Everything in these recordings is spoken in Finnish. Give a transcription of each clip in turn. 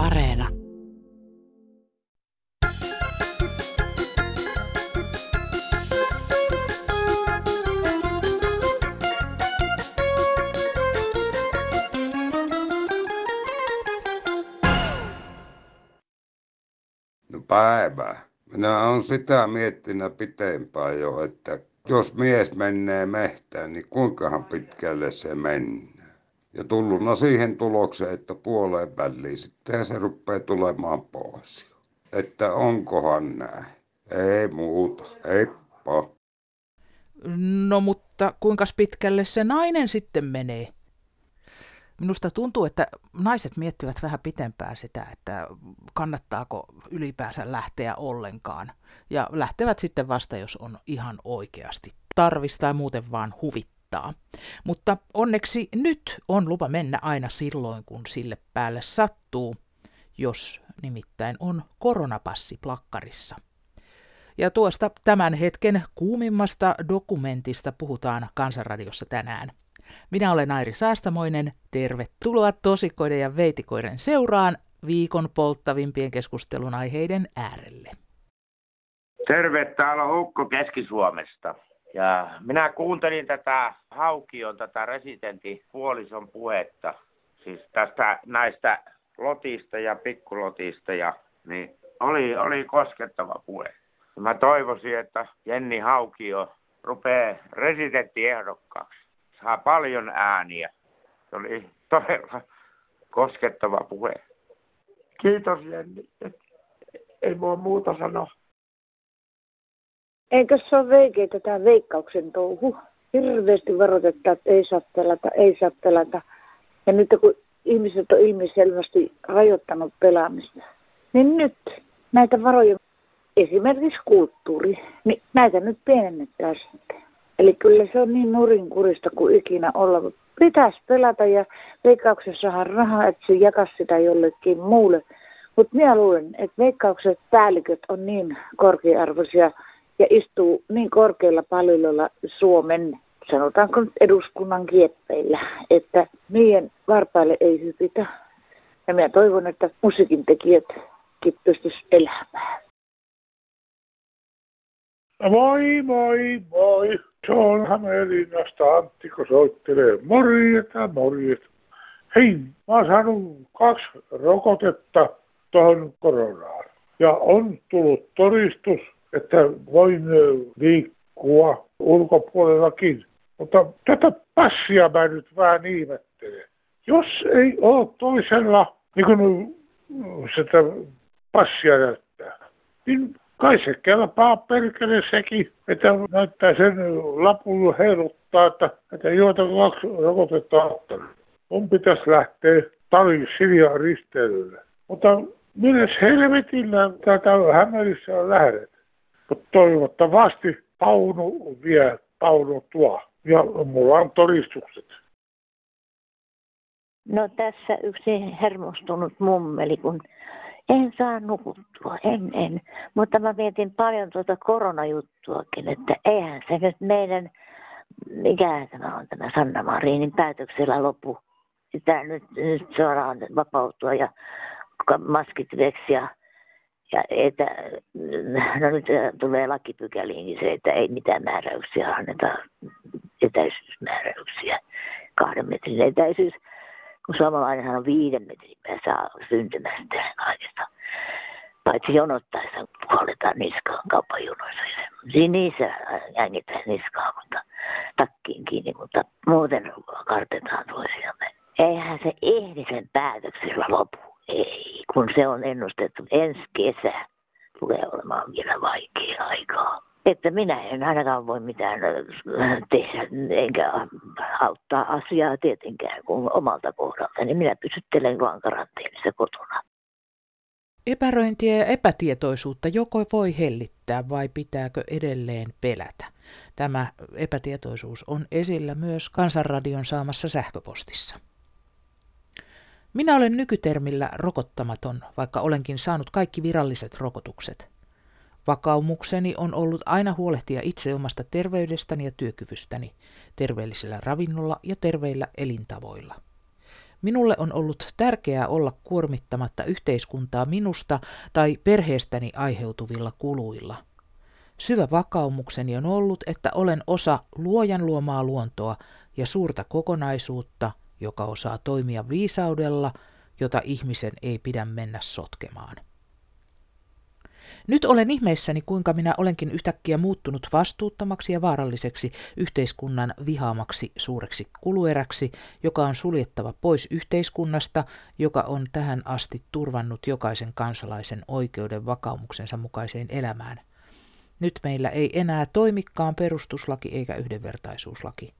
Areena. No päivä. Minä olen sitä miettinyt pitempään jo, että jos mies menee mehtään, niin kuinkahan pitkälle se menee. Ja tulluna siihen tulokseen, että puoleen väliin sitten se rupeaa tulemaan pois. Että onkohan näin. Ei muuta. Heippa. No mutta kuinka pitkälle se nainen sitten menee? Minusta tuntuu, että naiset miettivät vähän pitempään sitä, että kannattaako ylipäänsä lähteä ollenkaan. Ja lähtevät sitten vasta, jos on ihan oikeasti tarvista tai muuten vaan huvittaa. Mutta onneksi nyt on lupa mennä aina silloin, kun sille päälle sattuu, jos nimittäin on koronapassi plakkarissa. Ja tuosta tämän hetken kuumimmasta dokumentista puhutaan Kansanradiossa tänään. Minä olen Airi Saastamoinen. Tervetuloa tosikoiden ja veitikoiden seuraan viikon polttavimpien keskustelun aiheiden äärelle. Terve, täällä on Hukko Keski-Suomesta. Ja minä kuuntelin tätä Haukion, tätä residentin puolison puhetta, siis tästä näistä lotista ja pikkulotista, ja, niin oli, oli koskettava puhe. Mä toivoisin, että Jenni Haukio rupeaa residenttiehdokkaaksi saa paljon ääniä. Se oli todella koskettava puhe. Kiitos Jenni. Ei voi muuta sanoa. Eikö se ole veikeä tätä veikkauksen touhu? Hirveästi varoitetta, että ei saa pelata, ei saa pelata. Ja nyt kun ihmiset on ilmiselvästi rajoittanut pelaamista, niin nyt näitä varoja, esimerkiksi kulttuuri, niin näitä nyt pienennetään sitten. Eli kyllä se on niin nurinkurista kuin ikinä olla. Pitäisi pelata ja veikkauksessahan rahaa, että se jakaisi sitä jollekin muulle. Mutta minä luulen, että veikkaukset päälliköt on niin korkearvoisia ja istuu niin korkeilla palveluilla Suomen, sanotaanko nyt eduskunnan kieppeillä, että niiden varpaille ei hypitä. Ja minä toivon, että musiikin tekijätkin pystyisivät elämään. Moi, moi, moi. Se on Hämeenlinnasta Antti, kun soittelee. Morjeta, morjeta. Hei, mä oon saanut kaksi rokotetta tuohon koronaan. Ja on tullut todistus, että voin liikkua ulkopuolellakin. Mutta tätä passia mä nyt vähän ihmettelen. Jos ei ole toisella, niin kuin sitä passia näyttää, niin Kai se kelpaa perkele sekin, että näyttää sen lapun heiluttaa, että, että joita kaksi rokotetta ottanut. Mun pitäisi lähteä talin sirjaan risteilylle. Mutta milles helvetillä tätä Hämerissä on lähdet? Mutta toivottavasti Paunu vie Paunu tuo. Ja mulla on todistukset. No tässä yksi hermostunut mummeli, kun en saa nukuttua, en, en. Mutta mä mietin paljon tuota koronajuttuakin, että eihän se nyt meidän, mikä tämä on tämä Sanna Marinin päätöksellä lopu. Sitä nyt, nyt suoraan vapautua ja maskit veksi ja, ja että, no nyt tulee lakipykäliinkin se, että ei mitään määräyksiä anneta, etäisyysmääräyksiä, kahden metrin etäisyys kun suomalainenhan on viiden metrin päässä syntymästä kaikesta. Paitsi jonottaessa kuoletaan niskaan kauppajunoissa. Siinä niissä jängitään niskaa, mutta takkiin kiinni, mutta muuten kartetaan toisiamme. Eihän se ehdisen päätöksellä lopu. Ei, kun se on ennustettu ensi kesä tulee olemaan vielä vaikea aikaa että minä en ainakaan voi mitään tehdä, enkä auttaa asiaa tietenkään kuin omalta kohdalta, niin minä pysyttelen vaan karanteenissa kotona. Epäröintiä ja epätietoisuutta joko voi hellittää vai pitääkö edelleen pelätä? Tämä epätietoisuus on esillä myös Kansanradion saamassa sähköpostissa. Minä olen nykytermillä rokottamaton, vaikka olenkin saanut kaikki viralliset rokotukset – Vakaumukseni on ollut aina huolehtia itse omasta terveydestäni ja työkyvystäni, terveellisellä ravinnolla ja terveillä elintavoilla. Minulle on ollut tärkeää olla kuormittamatta yhteiskuntaa minusta tai perheestäni aiheutuvilla kuluilla. Syvä vakaumukseni on ollut, että olen osa luojan luomaa luontoa ja suurta kokonaisuutta, joka osaa toimia viisaudella, jota ihmisen ei pidä mennä sotkemaan. Nyt olen ihmeissäni, kuinka minä olenkin yhtäkkiä muuttunut vastuuttomaksi ja vaaralliseksi yhteiskunnan vihaamaksi suureksi kulueräksi, joka on suljettava pois yhteiskunnasta, joka on tähän asti turvannut jokaisen kansalaisen oikeuden vakaumuksensa mukaiseen elämään. Nyt meillä ei enää toimikaan perustuslaki eikä yhdenvertaisuuslaki.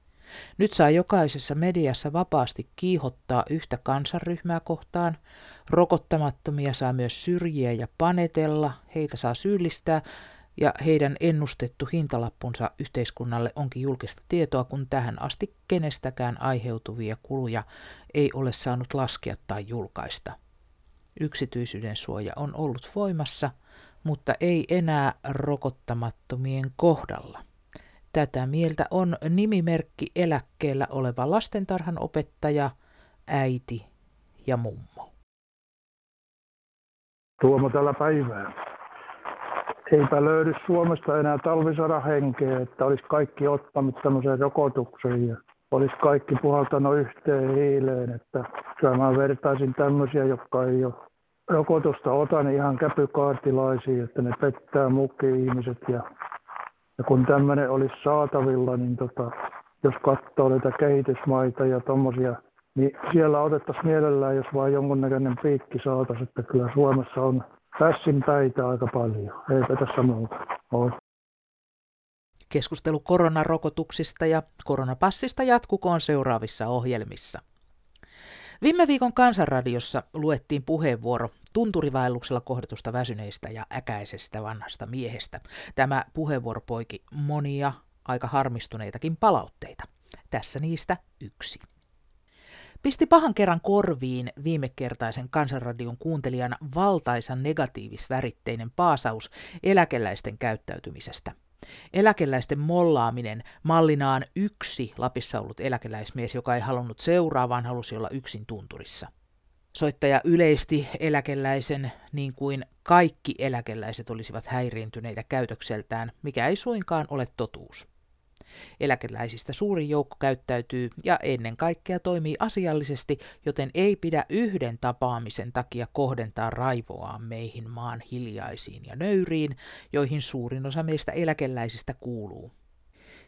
Nyt saa jokaisessa mediassa vapaasti kiihottaa yhtä kansanryhmää kohtaan, rokottamattomia saa myös syrjiä ja panetella, heitä saa syyllistää ja heidän ennustettu hintalappunsa yhteiskunnalle onkin julkista tietoa, kun tähän asti kenestäkään aiheutuvia kuluja ei ole saanut laskea tai julkaista. Yksityisyyden suoja on ollut voimassa, mutta ei enää rokottamattomien kohdalla. Tätä mieltä on nimimerkki eläkkeellä oleva lastentarhan opettaja, äiti ja mummo. Tuomo tällä päivää. Eipä löydy Suomesta enää talvisodan henkeä, että olisi kaikki ottanut tämmöisen rokotuksen ja olisi kaikki puhaltanut yhteen hiileen. Että kyllä mä vertaisin tämmöisiä, jotka ei ole rokotusta ota, niin ihan käpykaartilaisia, että ne pettää muki ihmiset ja ja kun tämmöinen olisi saatavilla, niin tota, jos katsoo näitä kehitysmaita ja tuommoisia, niin siellä otettaisiin mielellään, jos vain jonkunnäköinen piikki saataisiin, että kyllä Suomessa on pässin päitä aika paljon. Eipä tässä muuta ole. Keskustelu koronarokotuksista ja koronapassista jatkukoon seuraavissa ohjelmissa. Viime viikon Kansanradiossa luettiin puheenvuoro tunturivaelluksella kohdatusta väsyneistä ja äkäisestä vanhasta miehestä. Tämä puheenvuoro poiki monia aika harmistuneitakin palautteita. Tässä niistä yksi. Pisti pahan kerran korviin viimekertaisen kansanradion kuuntelijan valtaisan negatiivisväritteinen paasaus eläkeläisten käyttäytymisestä. Eläkeläisten mollaaminen mallinaan yksi Lapissa ollut eläkeläismies, joka ei halunnut seuraa, vaan halusi olla yksin tunturissa. Soittaja yleisti eläkeläisen niin kuin kaikki eläkeläiset olisivat häiriintyneitä käytökseltään, mikä ei suinkaan ole totuus. Eläkeläisistä suurin joukko käyttäytyy ja ennen kaikkea toimii asiallisesti, joten ei pidä yhden tapaamisen takia kohdentaa raivoa meihin maan hiljaisiin ja nöyriin, joihin suurin osa meistä eläkeläisistä kuuluu.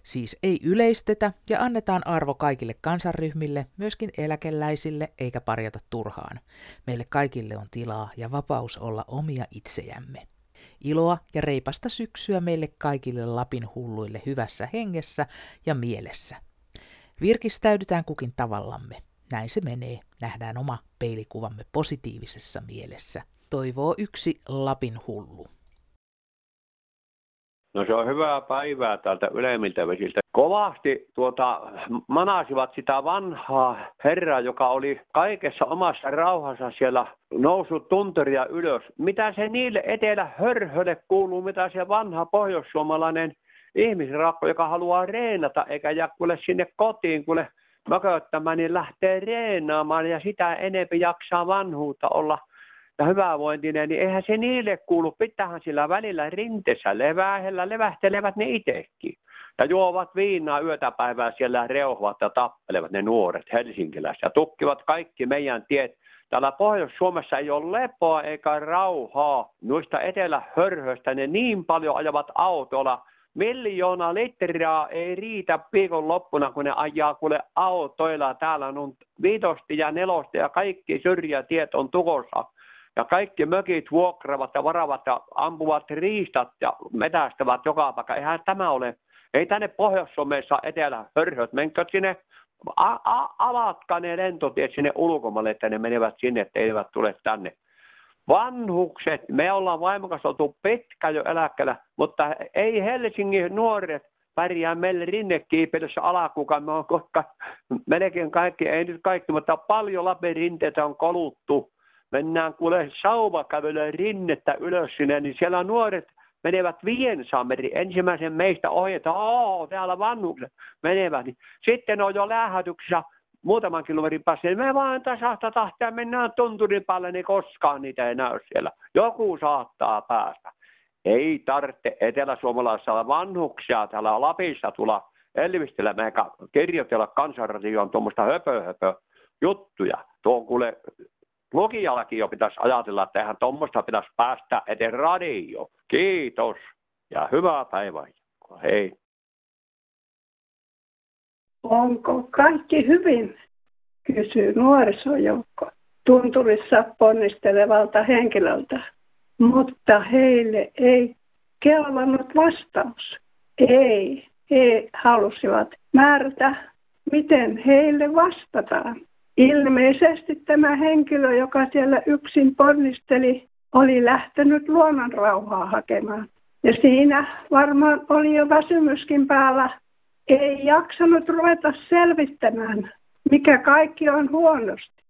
Siis ei yleistetä ja annetaan arvo kaikille kansanryhmille, myöskin eläkeläisille, eikä parjata turhaan. Meille kaikille on tilaa ja vapaus olla omia itsejämme. Iloa ja reipasta syksyä meille kaikille Lapin hulluille hyvässä hengessä ja mielessä. Virkistäydytään kukin tavallamme. Näin se menee. Nähdään oma peilikuvamme positiivisessa mielessä. Toivoo yksi Lapin hullu. No se on hyvää päivää täältä ylemmiltä vesiltä. Kovasti tuota, manasivat sitä vanhaa herraa, joka oli kaikessa omassa rauhassa siellä noussut tunturia ylös. Mitä se niille etelä hörhölle kuuluu, mitä se vanha pohjoissuomalainen ihmisrakko, joka haluaa reenata eikä jää kuule sinne kotiin, kuule mököttämään, niin lähtee reenaamaan ja sitä enempi jaksaa vanhuutta olla – ja hyvävointinen, niin eihän se niille kuulu. Pitähän sillä välillä rintessä levähellä, levähtelevät ne itsekin. Ja juovat viinaa yötäpäivää siellä reuhvat ja tappelevat ne nuoret helsinkiläiset. Ja tukkivat kaikki meidän tiet. Täällä Pohjois-Suomessa ei ole lepoa eikä rauhaa. Noista etelähörhöistä ne niin paljon ajavat autolla. Miljoona litraa ei riitä loppuna, kun ne ajaa kuule autoilla. Täällä on viitosti ja nelosti ja kaikki syrjätiet on tukossa ja kaikki mökit vuokravat ja varavat ja ampuvat riistat ja metästävät joka paikka. Eihän tämä ole, ei tänne Pohjois-Suomessa etelä hörhöt, menkö sinne, a- a- avatkaa ne lentotiet sinne ulkomaille, että ne menevät sinne, että eivät tule tänne. Vanhukset, me ollaan vaimokas oltu pitkä jo eläkkeellä, mutta ei Helsingin nuoret pärjää meille rinnekiipeilyssä alakukaan. Me on koska melkein kaikki, ei nyt kaikki, mutta paljon Lapin rinteitä on koluttu mennään kuule sauvakävelyä rinnettä ylös sinne, niin siellä nuoret menevät Viensaameri, ensimmäisen meistä ohi, että oo, täällä vannukset menevät. Niin sitten on jo lähätyksessä muutaman kilometrin päässä, niin me vaan tasahta tahtia mennään tunturin päälle, niin koskaan niitä ei näy siellä. Joku saattaa päästä. Ei tarvitse eteläsuomalaisilla vanhuksia täällä Lapissa tulla elvistellä eikä kirjoitella kansanradioon tuommoista höpö, höpö juttuja. Tuo on kuule lukijallakin jo pitäisi ajatella, että eihän tuommoista pitäisi päästä eteen radio. Kiitos ja hyvää päivää. Hei. Onko kaikki hyvin? kysyy nuorisojoukko tunturissa ponnistelevalta henkilöltä. Mutta heille ei kelvannut vastaus. Ei, he halusivat määrätä, miten heille vastataan. Ilmeisesti tämä henkilö, joka siellä yksin ponnisteli, oli lähtenyt luonnonrauhaa hakemaan. Ja siinä varmaan oli jo väsymyskin päällä. Ei jaksanut ruveta selvittämään, mikä kaikki on huonosti.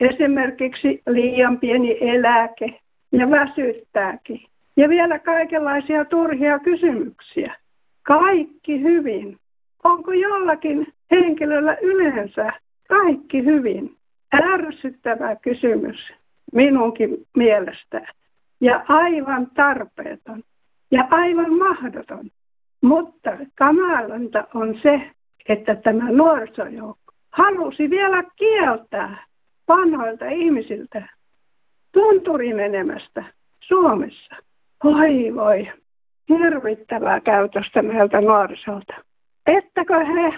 Esimerkiksi liian pieni eläke ja väsyttääkin. Ja vielä kaikenlaisia turhia kysymyksiä. Kaikki hyvin. Onko jollakin henkilöllä yleensä kaikki hyvin? Ärsyttävä kysymys minunkin mielestä. Ja aivan tarpeeton. Ja aivan mahdoton. Mutta kamalinta on se, että tämä nuorisojoukko halusi vielä kieltää vanhoilta ihmisiltä tunturi menemästä Suomessa. Oi voi, hirvittävää käytöstä meiltä nuorisolta. Ettäkö he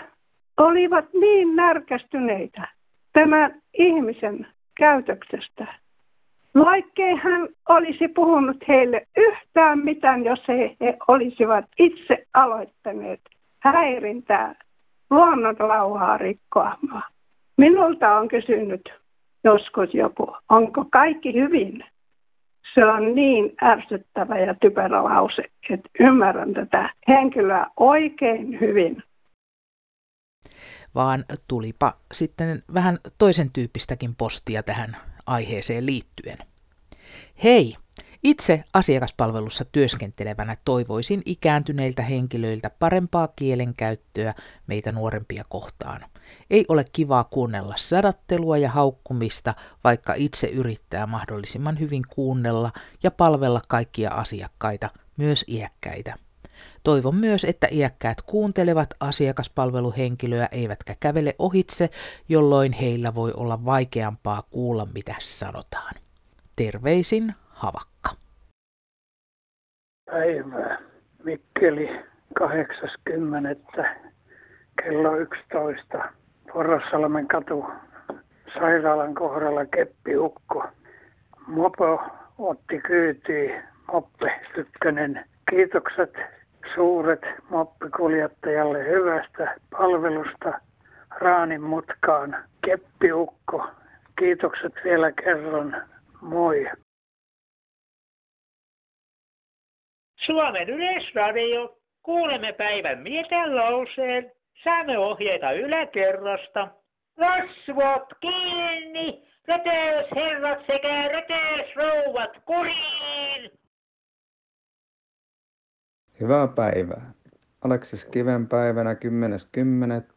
olivat niin närkästyneitä tämän ihmisen käytöksestä, vaikkei hän olisi puhunut heille yhtään mitään, jos he, he olisivat itse aloittaneet häirintää luonnonrauhaa rikkoamaan. Minulta on kysynyt joskus joku, onko kaikki hyvin? Se on niin ärsyttävä ja typerä lause, että ymmärrän tätä henkilöä oikein hyvin. Vaan tulipa sitten vähän toisen tyyppistäkin postia tähän aiheeseen liittyen. Hei, itse asiakaspalvelussa työskentelevänä toivoisin ikääntyneiltä henkilöiltä parempaa kielenkäyttöä meitä nuorempia kohtaan. Ei ole kivaa kuunnella sadattelua ja haukkumista, vaikka itse yrittää mahdollisimman hyvin kuunnella ja palvella kaikkia asiakkaita, myös iäkkäitä. Toivon myös, että iäkkäät kuuntelevat asiakaspalveluhenkilöä eivätkä kävele ohitse, jolloin heillä voi olla vaikeampaa kuulla, mitä sanotaan. Terveisin Havakka. Päivää. Mikkeli 80. kello 11. Porossalmen katu sairaalan kohdalla keppiukko. Mopo otti kyytiin Moppe Ykkönen. Kiitokset suuret moppikuljettajalle hyvästä palvelusta Raanin mutkaan. Keppiukko. Kiitokset vielä kerran. Moi. Suomen Yleisradio. Kuulemme päivän miesten lauseen. Saamme ohjeita yläkerrasta. Lasvot kiinni, reteysherrat sekä reteysrouvat kuriin. Hyvää päivää. Aleksis Kiven päivänä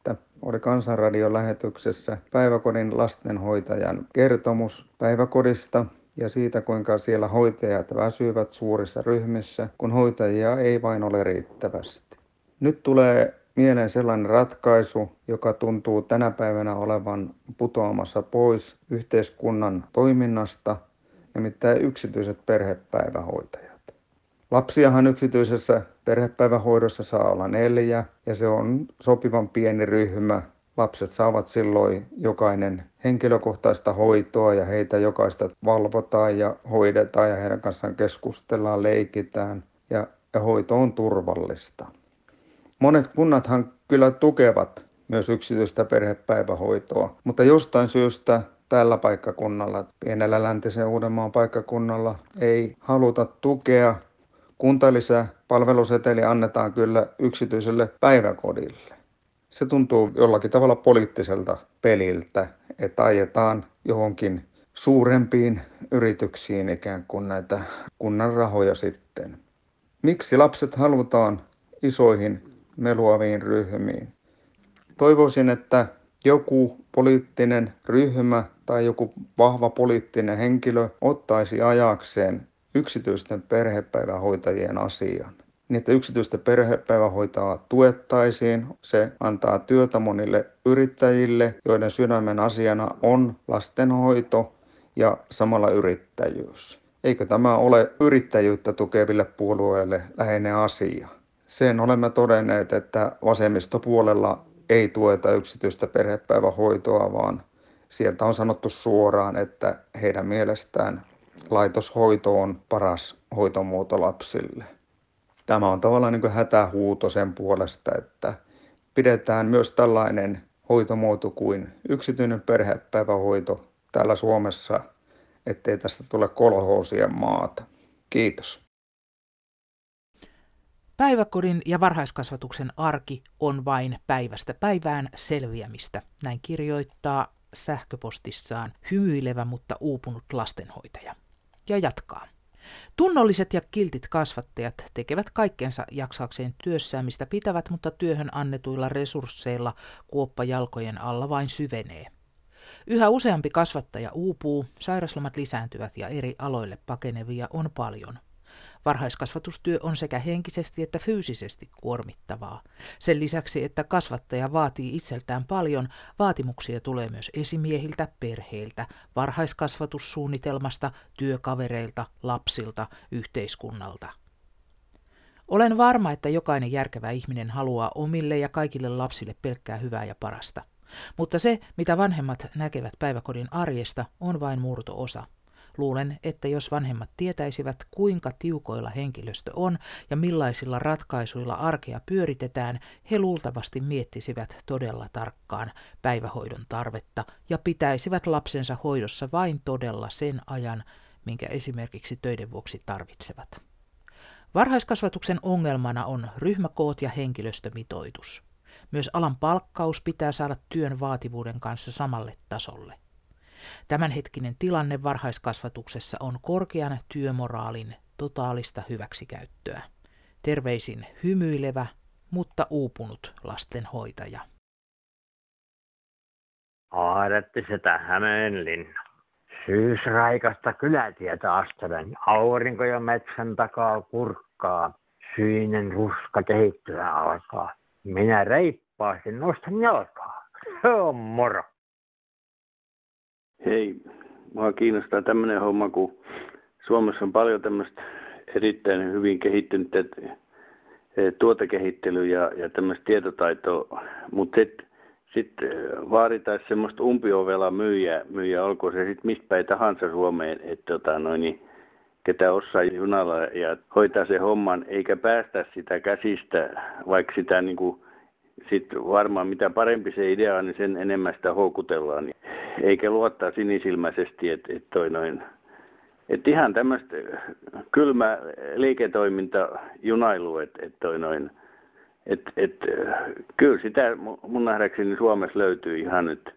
10.10. oli Kansanradion lähetyksessä päiväkodin lastenhoitajan kertomus päiväkodista ja siitä, kuinka siellä hoitajat väsyvät suurissa ryhmissä, kun hoitajia ei vain ole riittävästi. Nyt tulee mieleen sellainen ratkaisu, joka tuntuu tänä päivänä olevan putoamassa pois yhteiskunnan toiminnasta, nimittäin yksityiset perhepäivähoitajat. Lapsiahan yksityisessä perhepäivähoidossa saa olla neljä ja se on sopivan pieni ryhmä. Lapset saavat silloin jokainen henkilökohtaista hoitoa ja heitä jokaista valvotaan ja hoidetaan ja heidän kanssaan keskustellaan, leikitään ja, hoito on turvallista. Monet kunnathan kyllä tukevat myös yksityistä perhepäivähoitoa, mutta jostain syystä tällä paikkakunnalla, pienellä läntisen Uudenmaan paikkakunnalla, ei haluta tukea. Kuntalisä palveluseteli annetaan kyllä yksityiselle päiväkodille. Se tuntuu jollakin tavalla poliittiselta peliltä, että ajetaan johonkin suurempiin yrityksiin ikään kuin näitä kunnan rahoja sitten. Miksi lapset halutaan isoihin meluaviin ryhmiin? Toivoisin, että joku poliittinen ryhmä tai joku vahva poliittinen henkilö ottaisi ajakseen yksityisten perhepäivähoitajien asian niin että yksityistä perhepäivähoitoa tuettaisiin. Se antaa työtä monille yrittäjille, joiden sydämen asiana on lastenhoito ja samalla yrittäjyys. Eikö tämä ole yrittäjyyttä tukeville puolueille läheinen asia? Sen olemme todenneet, että vasemmistopuolella ei tueta yksityistä perhepäivähoitoa, vaan sieltä on sanottu suoraan, että heidän mielestään laitoshoito on paras hoitomuoto lapsille. Tämä on tavallaan niin hätähuuto sen puolesta, että pidetään myös tällainen hoitomuoto kuin yksityinen perhepäivähoito täällä Suomessa, ettei tästä tule kolhoosien maata. Kiitos. Päiväkodin ja varhaiskasvatuksen arki on vain päivästä päivään selviämistä. Näin kirjoittaa sähköpostissaan hymyilevä, mutta uupunut lastenhoitaja. Ja jatkaa. Tunnolliset ja kiltit kasvattajat tekevät kaikkensa jaksaakseen työssään, mistä pitävät, mutta työhön annetuilla resursseilla kuoppa jalkojen alla vain syvenee. Yhä useampi kasvattaja uupuu, sairaslomat lisääntyvät ja eri aloille pakenevia on paljon – Varhaiskasvatustyö on sekä henkisesti että fyysisesti kuormittavaa. Sen lisäksi, että kasvattaja vaatii itseltään paljon, vaatimuksia tulee myös esimiehiltä, perheiltä, varhaiskasvatussuunnitelmasta, työkavereilta, lapsilta, yhteiskunnalta. Olen varma, että jokainen järkevä ihminen haluaa omille ja kaikille lapsille pelkkää hyvää ja parasta. Mutta se, mitä vanhemmat näkevät päiväkodin arjesta, on vain murto-osa. Luulen, että jos vanhemmat tietäisivät, kuinka tiukoilla henkilöstö on ja millaisilla ratkaisuilla arkea pyöritetään, he luultavasti miettisivät todella tarkkaan päivähoidon tarvetta ja pitäisivät lapsensa hoidossa vain todella sen ajan, minkä esimerkiksi töiden vuoksi tarvitsevat. Varhaiskasvatuksen ongelmana on ryhmäkoot ja henkilöstömitoitus. Myös alan palkkaus pitää saada työn vaativuuden kanssa samalle tasolle. Tämänhetkinen tilanne varhaiskasvatuksessa on korkean työmoraalin totaalista hyväksikäyttöä. Terveisin hymyilevä, mutta uupunut lastenhoitaja. Aaretti sitä Hämeenlinna. Syysraikasta kylätietä astelen. Aurinko jo metsän takaa kurkkaa. Syinen ruska kehittyä alkaa. Minä reippaasti nostan jalkaa. Se on moro. Hei, mua kiinnostaa tämmöinen homma, kun Suomessa on paljon tämmöistä erittäin hyvin kehittynyt eh, tuotekehittely ja, ja tämmöistä tietotaitoa, mutta sitten sit eh, vaaditaan semmoista umpiovella myyjä, myyjä olkoon se sitten mistä päin tahansa Suomeen, että tota, noin, niin, ketä osaa junalla ja hoitaa se homman, eikä päästä sitä käsistä, vaikka sitä niin kuin, sitten varmaan mitä parempi se idea on, niin sen enemmän sitä houkutellaan. Eikä luottaa sinisilmäisesti, että et toi noin, että ihan tämmöistä kylmä liiketoiminta junailu, että et toi noin, että et, kyllä sitä mun nähdäkseni Suomessa löytyy ihan nyt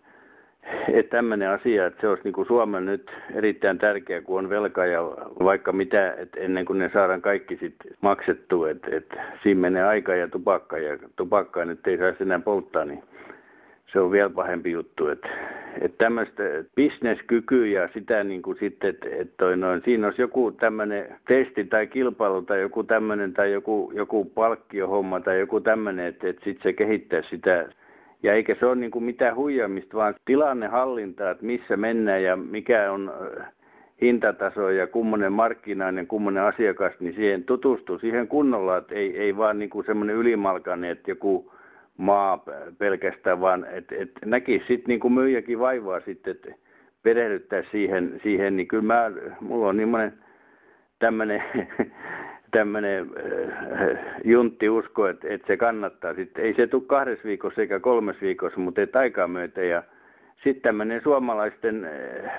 että tämmöinen asia, että se olisi niin kuin Suomen nyt erittäin tärkeä, kun on velka ja vaikka mitä, että ennen kuin ne saadaan kaikki sitten maksettu, että, että siinä menee aika ja tupakka ja tupakkaa nyt ei saisi enää polttaa, niin se on vielä pahempi juttu. Että, että tämmöistä bisneskykyä ja sitä niin kuin sitten, että, että toi noin, siinä olisi joku tämmöinen testi tai kilpailu tai joku tämmöinen tai joku, joku palkkiohomma tai joku tämmöinen, että, että sitten se kehittää sitä ja eikä se ole niin kuin mitään huijamista, vaan tilannehallinta, että missä mennään ja mikä on äh, hintataso ja kummonen markkinainen, kummonen asiakas, niin siihen tutustuu siihen kunnolla, että ei, ei vaan niin kuin semmoinen ylimalkainen, että joku maa pelkästään, vaan että et näkisi sitten niin myyjäkin vaivaa sitten, että perehdyttää siihen, siihen, niin kyllä mä, mulla on niin tämmöinen tämmöinen äh, juntti usko, että, että se kannattaa. Sitten ei se tule kahdessa viikossa eikä kolmes viikossa, mutta ei aikaa myötä. Ja sitten tämmöinen suomalaisten, äh,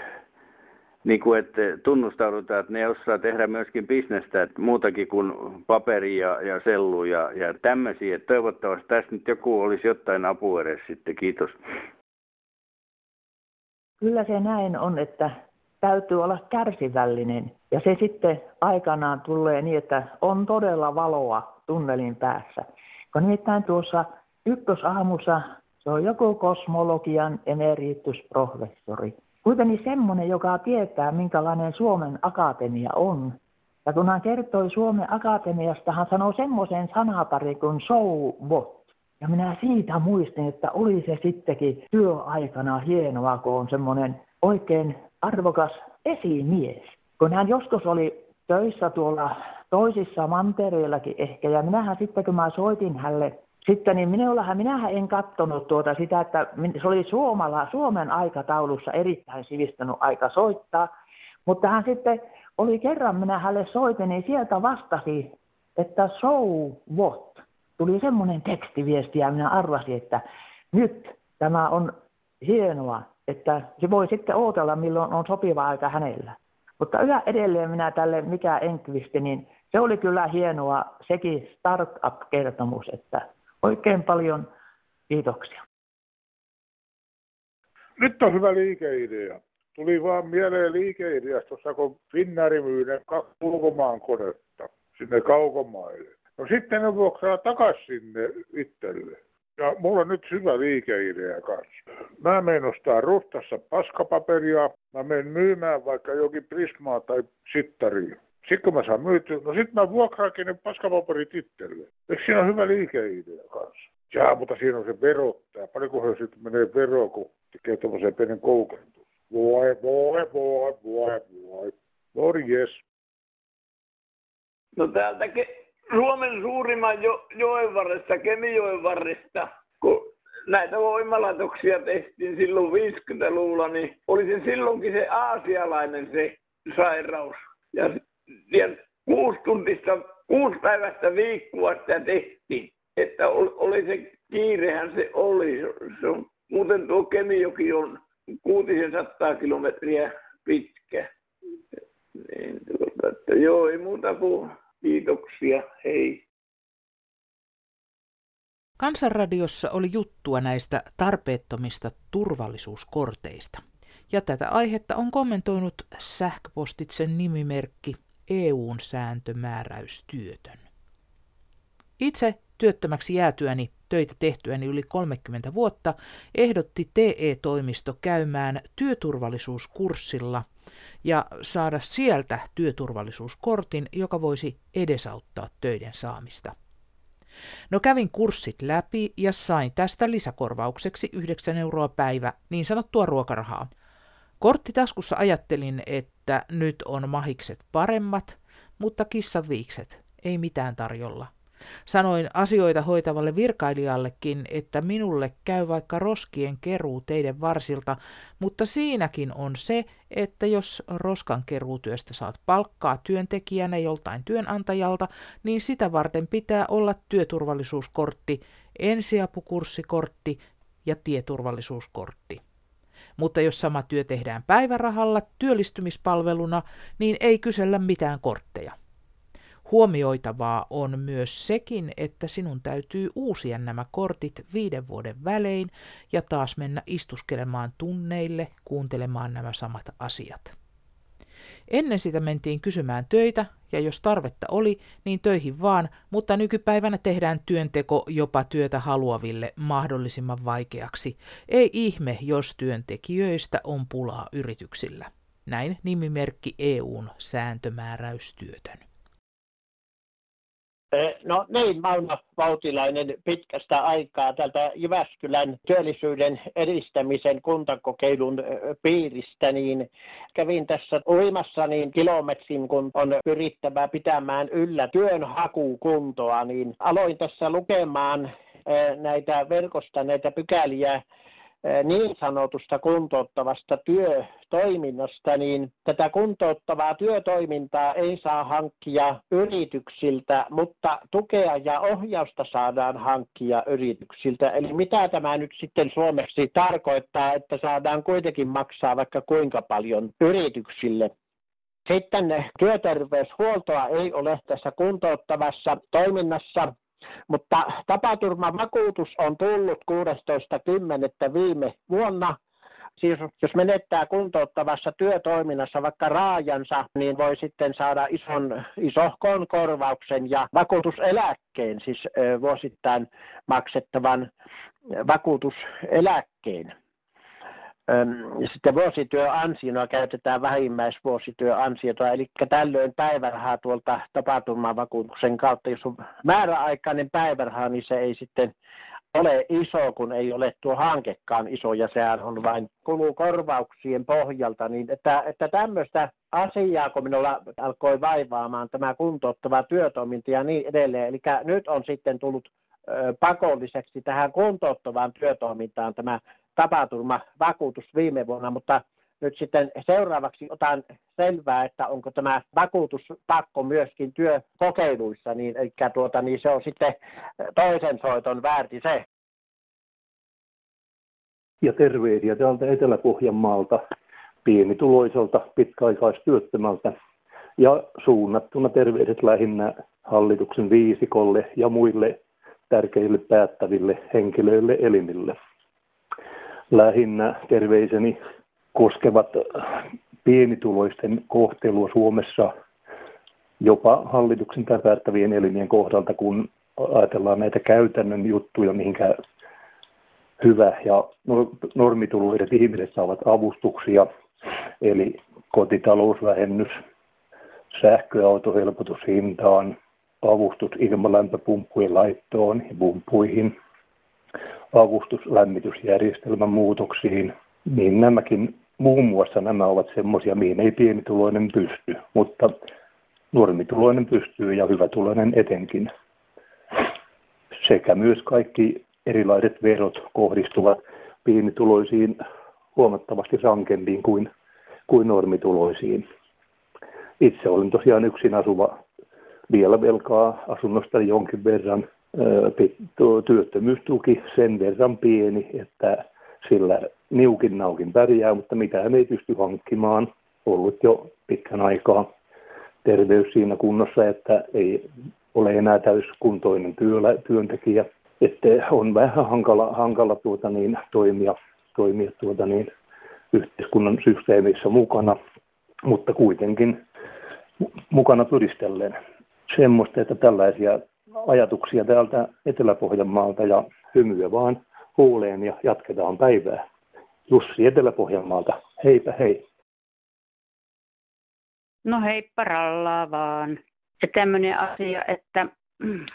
niin kuin, että tunnustaudutaan, että ne osaa tehdä myöskin bisnestä, että muutakin kuin paperi ja, ja sellu ja, ja tämmöisiä. Että toivottavasti tässä nyt joku olisi jotain apua edes sitten. Kiitos. Kyllä se näin on, että täytyy olla kärsivällinen. Ja se sitten aikanaan tulee niin, että on todella valoa tunnelin päässä. Kun nimittäin tuossa ykkösaamussa Se on joku kosmologian emeritusprofessori. Kuitenkin semmoinen, joka tietää, minkälainen Suomen akatemia on. Ja kun hän kertoi Suomen akatemiasta, hän sanoi semmoisen sanapari kuin so what. Ja minä siitä muistin, että oli se sittenkin työaikana hienoa, kun on semmoinen oikein arvokas esimies. Kun hän joskus oli töissä tuolla toisissa mantereillakin ehkä, ja minähän sitten kun mä soitin hänelle sitten niin minullahan, minähän en katsonut tuota sitä, että se oli Suomala, Suomen aikataulussa erittäin sivistänyt aika soittaa, mutta hän sitten oli kerran, minä hänelle soitin, niin sieltä vastasi, että so what? Tuli semmoinen tekstiviesti ja minä arvasin, että nyt tämä on hienoa, että se voi sitten odotella, milloin on sopiva aika hänellä. Mutta yhä edelleen minä tälle mikä Enkvisti, niin se oli kyllä hienoa sekin startup-kertomus, että oikein paljon kiitoksia. Nyt on hyvä liikeidea. Tuli vaan mieleen liikeideasta tuossa, kun Finnari myy ne kaksi ulkomaan konetta sinne kaukomaille. No sitten ne vuokraa takaisin sinne itselle. Ja mulla on nyt hyvä liikeidea kanssa. Mä menen ostaa Ruhtassa paskapaperia. Mä menen myymään vaikka jokin Prismaa tai Sittaria. Sitten kun mä saan myytyä, no sitten mä vuokraankin ne paskapaperit itselle. Eikö siinä ole hyvä liikeidea kanssa? Jaa, mutta siinä on se verottaja. Paljonkohan sitten menee vero, kun tekee tuommoisen pienen koukentus. Voi, voi, voi, voi, voi. Morjes. No täältäkin Suomen suurimman jo, joen varresta, Kemijoen varresta, kun näitä voimalaitoksia tehtiin silloin 50-luvulla, niin oli se silloinkin se aasialainen se sairaus. Ja, ja kuusi tuntista, kuusi päivästä viikkoa sitä tehtiin. Että oli se kiirehän se oli. Se on, muuten tuo Kemijoki on 600 kilometriä pitkä. Niin, tuota, että joo, ei muuta kuin Kiitoksia, hei. Kansanradiossa oli juttua näistä tarpeettomista turvallisuuskorteista. Ja tätä aihetta on kommentoinut sähköpostitsen nimimerkki EUn sääntömääräystyötön. Itse työttömäksi jäätyäni töitä tehtyäni yli 30 vuotta ehdotti TE-toimisto käymään työturvallisuuskurssilla – ja saada sieltä työturvallisuuskortin, joka voisi edesauttaa töiden saamista. No kävin kurssit läpi ja sain tästä lisäkorvaukseksi 9 euroa päivä niin sanottua ruokarahaa. Korttitaskussa ajattelin, että nyt on mahikset paremmat, mutta kissaviikset, ei mitään tarjolla. Sanoin asioita hoitavalle virkailijallekin, että minulle käy vaikka roskien keruu teidän varsilta, mutta siinäkin on se, että jos roskan keruutyöstä saat palkkaa työntekijänä joltain työnantajalta, niin sitä varten pitää olla työturvallisuuskortti, ensiapukurssikortti ja tieturvallisuuskortti. Mutta jos sama työ tehdään päivärahalla työllistymispalveluna, niin ei kysellä mitään kortteja. Huomioitavaa on myös sekin, että sinun täytyy uusia nämä kortit viiden vuoden välein ja taas mennä istuskelemaan tunneille kuuntelemaan nämä samat asiat. Ennen sitä mentiin kysymään töitä, ja jos tarvetta oli, niin töihin vaan, mutta nykypäivänä tehdään työnteko jopa työtä haluaville mahdollisimman vaikeaksi. Ei ihme, jos työntekijöistä on pulaa yrityksillä. Näin nimimerkki EUn sääntömääräystyötön. No niin, Mauno Vautilainen pitkästä aikaa tältä Jyväskylän työllisyyden edistämisen kuntakokeilun piiristä, niin kävin tässä uimassa niin kilometrin, kun on pyrittävä pitämään yllä työnhakukuntoa, niin aloin tässä lukemaan näitä verkosta näitä pykäliä niin sanotusta kuntouttavasta työtoiminnasta, niin tätä kuntouttavaa työtoimintaa ei saa hankkia yrityksiltä, mutta tukea ja ohjausta saadaan hankkia yrityksiltä. Eli mitä tämä nyt sitten suomeksi tarkoittaa, että saadaan kuitenkin maksaa vaikka kuinka paljon yrityksille? Sitten työterveyshuoltoa ei ole tässä kuntouttavassa toiminnassa mutta tapaturmavakuutus on tullut 16.10. viime vuonna Siis jos menettää kuntouttavassa työtoiminnassa vaikka raajansa, niin voi sitten saada ison, isohkon korvauksen ja vakuutuseläkkeen, siis vuosittain maksettavan vakuutuseläkkeen. Sitten vuosityöansiona käytetään vähimmäisvuosityöansiota, eli tällöin päivärahaa tuolta tapaturmavakuutuksen kautta. Jos on määräaikainen päiväraha, niin se ei sitten ole iso, kun ei ole tuo hankekaan iso ja sehän on vain kulukorvauksien pohjalta, niin että, että tämmöistä asiaa, kun minulla alkoi vaivaamaan tämä kuntouttava työtoiminta ja niin edelleen. Eli nyt on sitten tullut pakolliseksi tähän kuntouttavaan työtoimintaan tämä tapaturmavakuutus viime vuonna, mutta nyt sitten seuraavaksi otan selvää, että onko tämä vakuutuspakko myöskin työkokeiluissa, niin, eli tuota, niin se on sitten toisen soiton väärti se. Ja terveisiä täältä Etelä-Pohjanmaalta, pienituloiselta pitkäaikaistyöttömältä ja suunnattuna terveiset lähinnä hallituksen viisikolle ja muille tärkeille päättäville henkilöille elimille. Lähinnä terveiseni koskevat pienituloisten kohtelua Suomessa jopa hallituksen päättävien elimien kohdalta, kun ajatellaan näitä käytännön juttuja, mihinkä hyvä ja normituloiset ihmiset saavat avustuksia, eli kotitalousvähennys, sähköautohelpotus hintaan, avustus ilmalämpöpumppujen laittoon ja pumppuihin, avustus lämmitysjärjestelmän muutoksiin, niin nämäkin muun muassa nämä ovat semmoisia, mihin ei pienituloinen pysty, mutta normituloinen pystyy ja hyvätuloinen etenkin. Sekä myös kaikki erilaiset verot kohdistuvat pienituloisiin huomattavasti rankempiin kuin, kuin normituloisiin. Itse olen tosiaan yksin asuva, vielä velkaa asunnosta jonkin verran, työttömyystuki sen verran pieni, että sillä niukin naukin pärjää, mutta mitään ei pysty hankkimaan. Ollut jo pitkän aikaa terveys siinä kunnossa, että ei ole enää täyskuntoinen työllä, työntekijä. Että on vähän hankala, hankala tuota niin, toimia, toimia tuota niin, yhteiskunnan systeemissä mukana, mutta kuitenkin mukana pyristellen. Semmoista, että tällaisia ajatuksia täältä Etelä-Pohjanmaalta ja hymyä vaan huuleen ja jatketaan päivää. Jussi Etelä-Pohjanmaalta, heipä hei. No heippa rallaa vaan. Ja tämmöinen asia, että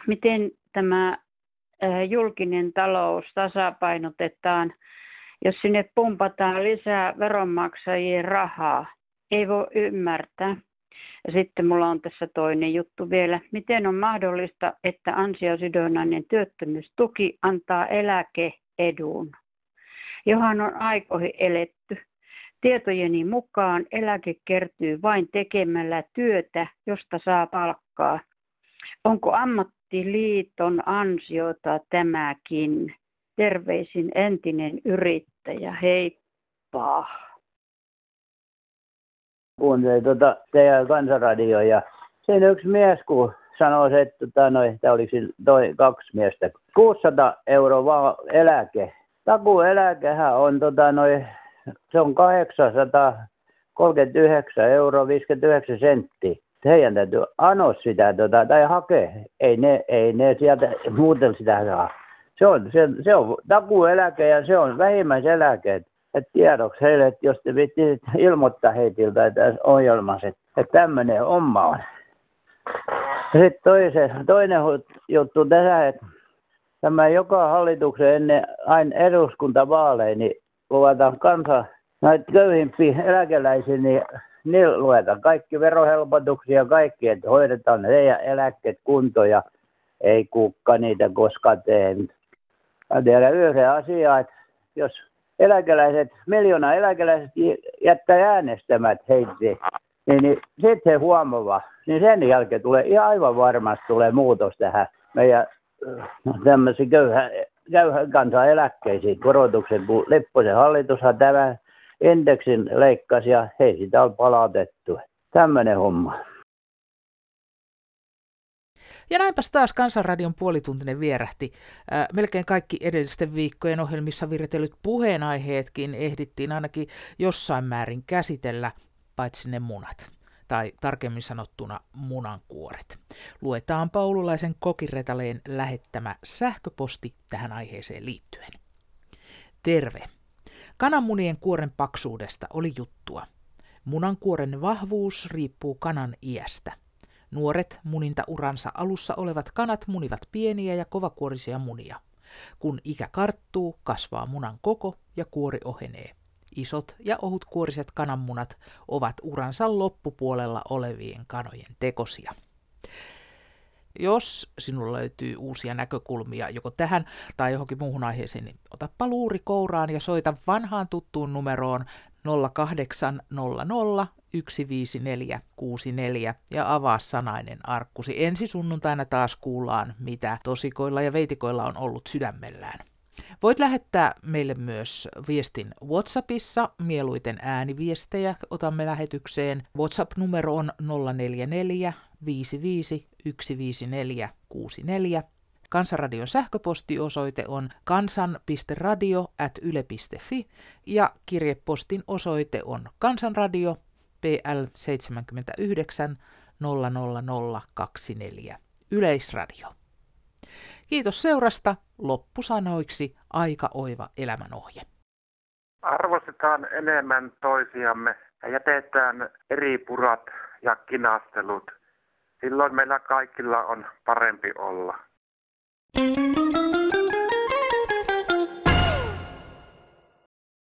miten tämä julkinen talous tasapainotetaan, jos sinne pumpataan lisää veronmaksajien rahaa. Ei voi ymmärtää. Sitten mulla on tässä toinen juttu vielä. Miten on mahdollista, että ansiosidonnainen työttömyystuki antaa eläkeedun, johon on aikoihin eletty? Tietojeni mukaan eläke kertyy vain tekemällä työtä, josta saa palkkaa. Onko ammattiliiton ansiota tämäkin? Terveisin entinen yrittäjä. Heippa kuuntelin tuota teidän kansanradio ja siinä yksi mies, kun sanoi, että tota, no, että oliko toi kaksi miestä, 600 euroa vaan eläke. Takueläkehän on, tota, no, se on 839 euroa 59 senttiä. Heidän täytyy anoa sitä tota, tai hakea. Ei ne, ei ne sieltä muuten sitä saa. Se on, se, se on takueläke ja se on vähimmäiseläke tiedoksi heille, että jos te viittit ilmoittaa heitiltä tässä ohjelmassa, että, tämmöinen homma on. Sitten toinen, toinen juttu tässä, että tämä joka hallituksen ennen aina eduskuntavaaleja, niin luvataan kansa näitä köyhimpiä eläkeläisiä, niin niillä luetaan kaikki verohelpotuksia kaikki, että hoidetaan heidän eläkkeet kuntoon ja ei kukka niitä koskaan tee. Mä tiedän yhden asian, että jos eläkeläiset, miljoona eläkeläiset jättää äänestämät heitä, niin, niin sitten he huomaavat, niin sen jälkeen tulee ihan aivan varmasti tulee muutos tähän meidän no, tämmöisiin köyhän, köyhän kansan eläkkeisiin korotuksen, kun Lepposen hallitushan tämä indeksin leikkasi ja he sitä on palautettu. Tämmöinen homma. Ja näinpäs taas Kansanradion puolituntinen vierähti. Ää, melkein kaikki edellisten viikkojen ohjelmissa viritellyt puheenaiheetkin ehdittiin ainakin jossain määrin käsitellä, paitsi ne munat tai tarkemmin sanottuna munankuoret. Luetaan Paululaisen kokiretaleen lähettämä sähköposti tähän aiheeseen liittyen. Terve! Kananmunien kuoren paksuudesta oli juttua. Munankuoren vahvuus riippuu kanan iästä. Nuoret muninta uransa alussa olevat kanat munivat pieniä ja kovakuorisia munia. Kun ikä karttuu, kasvaa munan koko ja kuori ohenee. Isot ja ohutkuoriset kananmunat ovat uransa loppupuolella olevien kanojen tekosia. Jos sinulla löytyy uusia näkökulmia joko tähän tai johonkin muuhun aiheeseen, niin otappa luuri kouraan ja soita vanhaan tuttuun numeroon 0800 15464 ja avaa sanainen arkkusi. Ensi sunnuntaina taas kuullaan, mitä tosikoilla ja veitikoilla on ollut sydämellään. Voit lähettää meille myös viestin WhatsAppissa, mieluiten ääniviestejä otamme lähetykseen. WhatsApp-numero on 044 55 154 64. Kansanradion sähköpostiosoite on kansan.radio.yle.fi ja kirjepostin osoite on kansanradio PL 79 00024 Yleisradio. Kiitos seurasta. Loppusanoiksi aika oiva elämänohje. Arvostetaan enemmän toisiamme ja jätetään eri purat ja kinastelut. Silloin meillä kaikilla on parempi olla. Thank you.